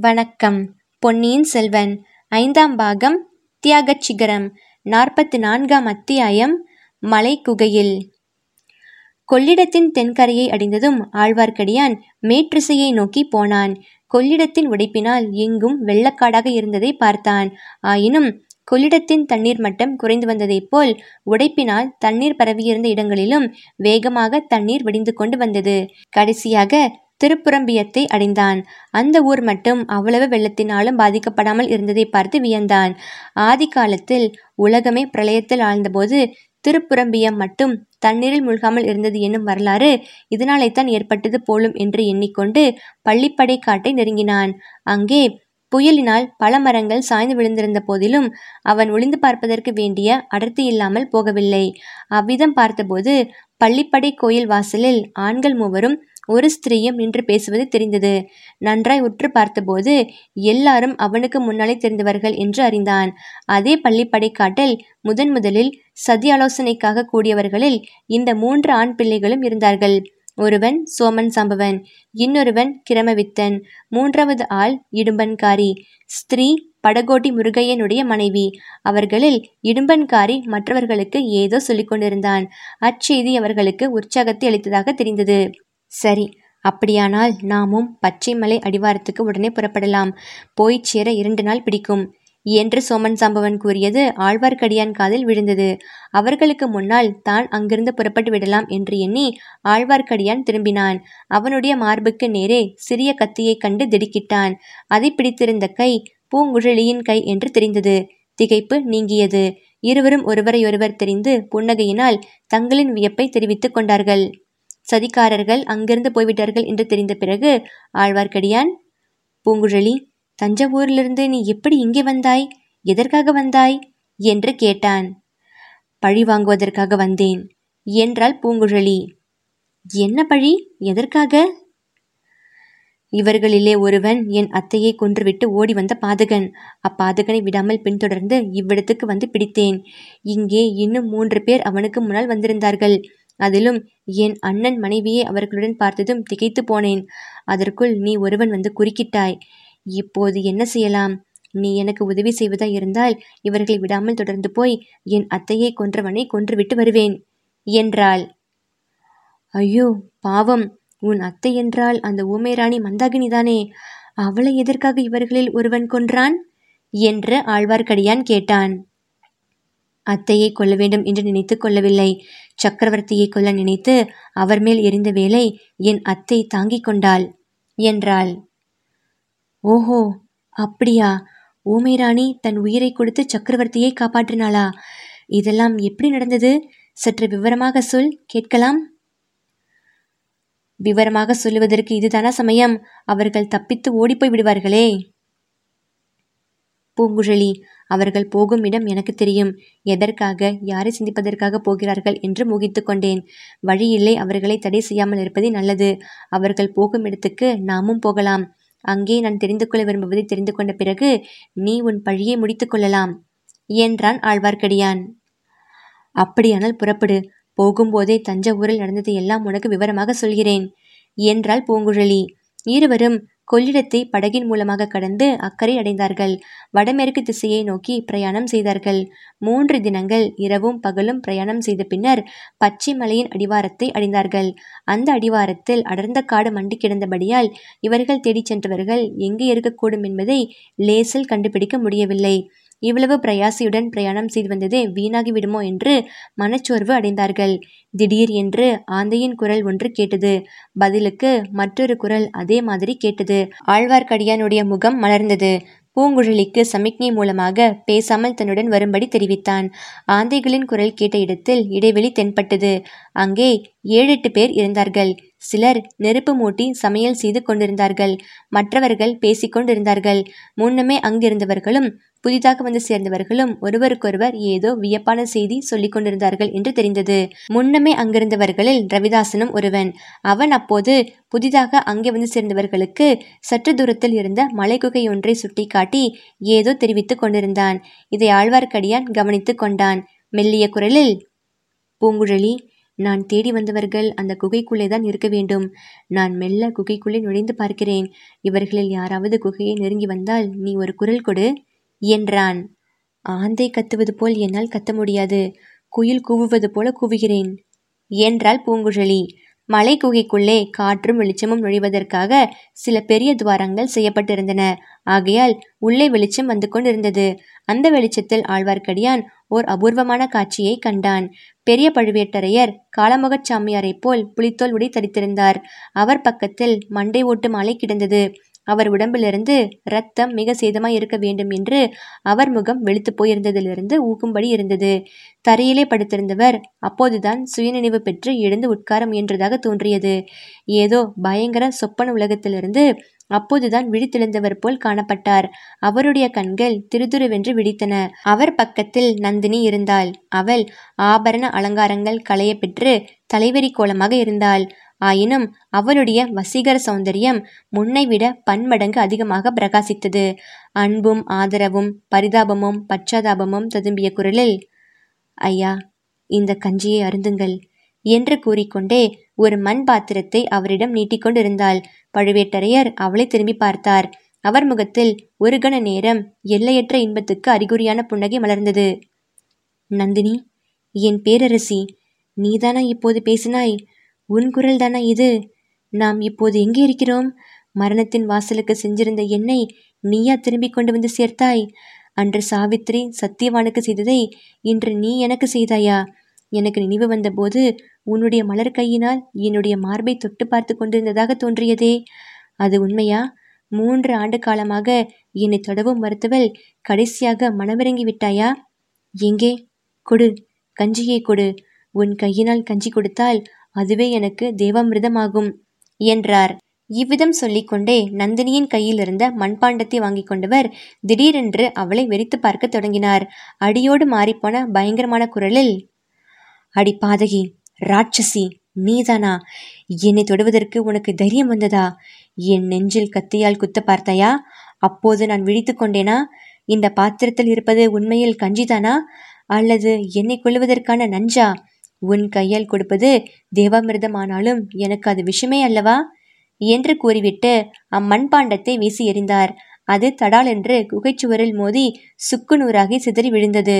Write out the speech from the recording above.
வணக்கம். பொன்னியின் செல்வன் ஐந்தாம் பாகம் தியாகச் சிகரம் நாற்பத்து நான்காம் அத்தியாயம் மலை குகையில் கொள்ளிடத்தின் தென்கரையை அடைந்ததும் ஆழ்வார்க்கடியான் மேற்றிசையை நோக்கி போனான். கொள்ளிடத்தின் உடைப்பினால் எங்கும் வெள்ளக்காடாக இருந்ததை பார்த்தான். ஆயினும் கொள்ளிடத்தின் தண்ணீர் மட்டம் குறைந்து வந்ததைப் போல் உடைப்பினால் தண்ணீர் பரவியிருந்த இடங்களிலும் வேகமாக தண்ணீர் வடிந்து கொண்டு வந்தது. கடைசியாக திருப்புரம்பியத்தை அடைந்தான். அந்த ஊர் மட்டும் அவ்வளவு வெள்ளத்தினாலும் பாதிக்கப்படாமல் இருந்ததை பார்த்து வியந்தான். ஆதி காலத்தில் உலகமே பிரளயத்தில் ஆழ்ந்தபோது திருப்புரம்பியம் மட்டும் தண்ணீரில் மூழ்காமல் இருந்தது என்னும் வரலாறு இதனாலேத்தான் ஏற்பட்டது போலும் என்று எண்ணிக்கொண்டு பள்ளிப்படை காட்டை நெருங்கினான். அங்கே புயலினால் பல மரங்கள் சாய்ந்து விழுந்திருந்த போதிலும் அவன் ஒளிந்து பார்ப்பதற்கு வேண்டிய அடர்த்தி இல்லாமல் போகவில்லை. அவ்விதம் பார்த்தபோது பள்ளிப்படை கோயில் வாசலில் ஆண்கள் மூவரும் ஒரு ஸ்திரீயும் நின்று பேசுவது தெரிந்தது. நன்றாய் உற்று பார்த்தபோது எல்லாரும் அவனுக்கு முன்னாலே தெரிந்தவர்கள் என்று அறிந்தான். அதே பள்ளிப்படை காட்டில் முதன் முதலில் சதி ஆலோசனைக்காக கூடியவர்களில் இந்த மூன்று ஆண் பிள்ளைகளும் இருந்தார்கள். ஒருவன் சோமன் சம்பவன் இன்னொருவன் கிரமவித்தன் மூன்றாவது ஆள் இடும்பன்காரி ஸ்திரீ படகோட்டி முருகையனுடைய மனைவி. அவர்களில் இடும்பன்காரி மற்றவர்களுக்கு ஏதோ சொல்லிக் கொண்டிருந்தான் அச்செய்தி அவர்களுக்கு உற்சாகத்தை அளித்ததாக தெரிந்தது. சரி அப்படியானால் நாமும் பச்சைமலை அடிவாரத்துக்கு உடனே புறப்படலாம். போய்ச் சேர இரண்டு நாள் பிடிக்கும். என்று சோமன் சம்பவன் கூறியது ஆழ்வார்க்கடியான் காதில் விழுந்தது. அவர்களுக்கு முன்னால் தான் அங்கிருந்து புறப்பட்டு விடலாம் என்று எண்ணி ஆழ்வார்க்கடியான் திரும்பினான். அவனுடைய மார்புக்கு நேரே சிறிய கத்தியைக் கண்டு திடுக்கிட்டான். அதை பிடித்திருந்த கை பூங்குழலியின் கை என்று தெரிந்தது. திகைப்பு நீங்கியது. இருவரும் ஒருவரையொருவர் தெரிந்து புன்னகையினால் தங்களின் வியப்பை தெரிவித்துக் கொண்டார்கள். சதிகாரர்கள் அங்கிருந்து போய்விட்டார்கள் என்று தெரிந்த பிறகு ஆழ்வார்க்கடியான் பூங்குழலி தஞ்சாவூரிலிருந்து நீ எப்படி இங்கே வந்தாய்? எதற்காக வந்தாய்? என்று கேட்டான். பழி வாங்குவதற்காக வந்தேன் என்றாள் பூங்குழலி. என்ன பழி? எதற்காக? இவர்களிலே ஒருவன் என் அத்தையை கொன்றுவிட்டு ஓடி வந்த பாதகன். அப்பாதகனை விடாமல் பின்தொடர்ந்து இவ்விடத்துக்கு வந்து பிடித்தேன். இங்கே இன்னும் மூன்று பேர் அவனுக்கு முன்னால் வந்திருந்தார்கள். அதிலும் என் அண்ணன் மனைவியை அவர்களுடன் பார்த்ததும் திகைத்து போனேன். அதற்குள் நீ ஒருவன் வந்து குறுக்கிட்டாய். இப்போது என்ன செய்யலாம்? நீ எனக்கு உதவி செய்வதாய் இருந்தால் இவர்களை விடாமல் தொடர்ந்து போய் என் அத்தையை கொன்றவனை கொன்றுவிட்டு வருவேன். என்றாள். ஐயோ பாவம். உன் அத்தை என்றால் அந்த ஊமைராணி மந்தாகினிதானே. அவளை எதற்காக இவர்களில் ஒருவன் கொன்றான்? என்று ஆழ்வார்க்கடியான் கேட்டான். அத்தையை கொல்ல வேண்டும் என்று நினைத்து கொள்ளவில்லை. சக்கரவர்த்தியை கொல்ல நினைத்து அவர் மேல் எரிந்த வேலை என் அத்தை தாங்கிக் கொண்டாள் என்றாள். ஓஹோ அப்படியா? ஊமைராணி தன் உயிரை கொடுத்து சக்கரவர்த்தியை காப்பாற்றினாளா? இதெல்லாம் எப்படி நடந்தது? சற்று விவரமாக சொல் கேட்கலாம்? விவரமாக சொல்லுவதற்கு இதுதானா சமயம்? அவர்கள் தப்பித்து ஓடிப்போய் விடுவார்களே. பூங்குழலி அவர்கள் போகும் இடம் எனக்கு தெரியும். எதற்காக? யாரை சிந்திப்பதற்காக போகிறார்கள் என்று முகித்து கொண்டேன். வழியில்லை அவர்களை தடை செய்யாமல் இருப்பதே நல்லது. அவர்கள் போகும் இடத்துக்கு நாமும் போகலாம். அங்கே நான் தெரிந்து கொள்ள விரும்புவதை தெரிந்து கொண்ட பிறகு நீ உன் பழியை முடித்து கொள்ளலாம் என்றான் ஆழ்வார்க்கடியான். அப்படியானால் புறப்படு. போகும்போதே தஞ்சாவூரில் நடந்தது எல்லாம் உனக்கு விவரமாக சொல்கிறேன் என்றாள் பூங்குழலி. இருவரும் கொள்ளிடத்தை படகின் மூலமாக கடந்து அக்கறை அடைந்தார்கள். வடமேற்கு திசையை நோக்கி பிரயாணம் செய்தார்கள். மூன்று தினங்கள் இரவும் பகலும் பிரயாணம் செய்த பின்னர் பச்சை மலையின் அடிவாரத்தை அடைந்தார்கள். அந்த அடிவாரத்தில் அடர்ந்த காடு மண்டி கிடந்தபடியால் இவர்கள் தேடிச் சென்றவர்கள் எங்கே இருக்கக்கூடும் என்பதை லேசில் கண்டுபிடிக்க முடியவில்லை. இவ்வளவு பிரயாசையுடன் பிரயாணம் செய்து வந்தது வீணாகிவிடுமோ என்று மனச்சோர்வு அடைந்தார்கள். திடீர் என்று ஆந்தையின் குரல் ஒன்று கேட்டது. பதிலுக்கு மற்றொரு குரல் அதே மாதிரி கேட்டது. ஆழ்வார்க்கடியானுடைய முகம் மலர்ந்தது. பூங்குழலிக்கு சமிக்ஞை மூலமாக பேசாமல் தன்னுடன் வரும்படி தெரிவித்தான். ஆந்தைகளின் குரல் கேட்ட இடத்தில் இடைவெளி தென்பட்டது. அங்கே ஏழெட்டு பேர் இருந்தார்கள். சிலர் நெருப்பு மூட்டி சமையல் செய்து கொண்டிருந்தார்கள். மற்றவர்கள் பேசிக்கொண்டிருந்தார்கள் முன்னமே அங்கிருந்தவர்களும் புதிதாக வந்து சேர்ந்தவர்களும் ஒருவருக்கொருவர் ஏதோ வியப்பான செய்தி சொல்லிக் கொண்டிருந்தார்கள் என்று தெரிந்தது. முன்னமே அங்கிருந்தவர்களில் ரவிதாசனும் ஒருவன். அவன் அப்போது புதிதாக அங்கே வந்து சேர்ந்தவர்களுக்கு சற்று தூரத்தில் இருந்த மலைக்குகை ஒன்றை சுட்டிக்காட்டி ஏதோ தெரிவித்துக் கொண்டிருந்தான். இதை ஆழ்வார்க்கடியான் கவனித்துக் கொண்டான். மெல்லிய குரலில் பூங்குழலி நான் தேடி வந்தவர்கள் அந்த குகைக்குள்ளே தான் இருக்க வேண்டும். நான் மெல்ல குகைக்குள்ளே நுழைந்து பார்க்கிறேன். இவர்களில் யாராவது குகையை நெருங்கி வந்தால் நீ ஒரு குரல் கொடு என்றான். ஆந்தை கத்துவது போல் என்னால் கத்த முடியாது. குயில் கூவுவது போல கூவுகிறேன் என்றாள் பூங்குழலி. மலை குகைக்குள்ளே காற்றும் வெளிச்சமும் நுழைவதற்காக சில பெரிய துவாரங்கள் செய்யப்பட்டிருந்தன. ஆகையால் உள்ளே வெளிச்சம் வந்து கொண்டிருந்தது. அந்த வெளிச்சத்தில் ஆழ்வார்க்கடியான் ஓர் அபூர்வமான காட்சியை கண்டான். பெரிய பழுவேட்டரையர் காளமுகச் சாமியாரைப் போல் புலித்தோல் உடை தரித்திருந்தார். அவர் பக்கத்தில் மண்டை ஓட்டு மாலை கிடந்தது. அவர் உடம்பிலிருந்து ரத்தம் மிக சேதமாய் இருக்க வேண்டும் என்று அவர் முகம் வெளுத்து போயிருந்ததிலிருந்து ஊக்கும்படி இருந்தது. தரையிலே படுத்திருந்தவர் அப்போதுதான் சுயநினைவு பெற்று எழுந்து உட்கார முயன்றதாக தோன்றியது. ஏதோ பயங்கர சொப்பன உலகத்திலிருந்து அப்போதுதான் விழித்தெழுந்தவர் போல் காணப்பட்டார். அவருடைய கண்கள் திருதுருவென்று விழித்தன. அவர் பக்கத்தில் நந்தினி இருந்தாள். அவள் ஆபரண அலங்காரங்கள் களைய பெற்று தலைவரி கோலமாக இருந்தாள். ஆயினும் அவளுடைய வசீகர சௌந்தரியம் முன்னைவிட பன்மடங்கு அதிகமாக பிரகாசித்தது. அன்பும் ஆதரவும் பரிதாபமும் பச்சாதாபமும் ததும்பிய குரலில் ஐயா இந்த கஞ்சியை அருந்துங்கள் என்று கூறிக்கொண்டே ஒரு மண் பாத்திரத்தை அவரிடம் நீட்டிக்கொண்டிருந்தாள் பழுவேட்டரையர் அவளை திரும்பி பார்த்தார். அவர் முகத்தில் ஒரு கண நேரம் எல்லையற்ற இன்பத்துக்கு அறிகுறியான புன்னகை மலர்ந்தது. நந்தினி என் பேரரசி நீதானா இப்போது பேசினாய்? உன் குரல் தானா இது? நாம் இப்போது எங்கே இருக்கிறோம்? மரணத்தின் வாசலுக்கு செஞ்சிருந்த என்னை நீயா திரும்பி கொண்டு வந்து சேர்த்தாய். அன்று சாவித்ரி சத்தியவானுக்கு செய்ததை இன்று நீ எனக்கு செய்தாயா? எனக்கு நினைவு வந்தபோது உன்னுடைய மலர் கையினால் என்னுடைய மார்பை தொட்டு பார்த்து கொண்டிருந்ததாக தோன்றியதே. அது உண்மையா? மூன்று ஆண்டு காலமாக என்னை தொடவும் மறுத்தவள் கடைசியாக மனமிறங்கி விட்டாயா? எங்கே? கொடு. கஞ்சியை கொடு. உன் கையினால் கஞ்சி கொடுத்தால் அதுவே எனக்கு தேவாமிர்தமாகும் என்றார். இவ்விதம் சொல்லிக்கொண்டே நந்தினியின் கையில் இருந்த மண்பாண்டத்தை வாங்கி கொண்டவர் திடீரென்று அவளை வெறித்து பார்க்க தொடங்கினார். அடியோடு மாறிப்போன பயங்கரமான குரலில் அடி பாதகி ராட்சசி நீதானா? என்னை தொடுவதற்கு உனக்கு தைரியம் வந்ததா? என் நெஞ்சில் கத்தியால் குத்த பார்த்தாயா? அப்போது நான் விழித்து கொண்டேனா? இந்த பாத்திரத்தில் இருப்பது உண்மையில் கஞ்சிதானா? அல்லது என்னை கொள்வதற்கான நஞ்சா? உன் கையால் கொடுப்பது தேவாமிர்தமானாலும் எனக்கு அது விஷமே அல்லவா? என்று கூறிவிட்டு அம்மண்பாண்டத்தை வீசி எறிந்தார். அது தடாலென்று குகைச்சுவரில் மோதி சுக்கு நூறாகி சிதறி விழுந்தது.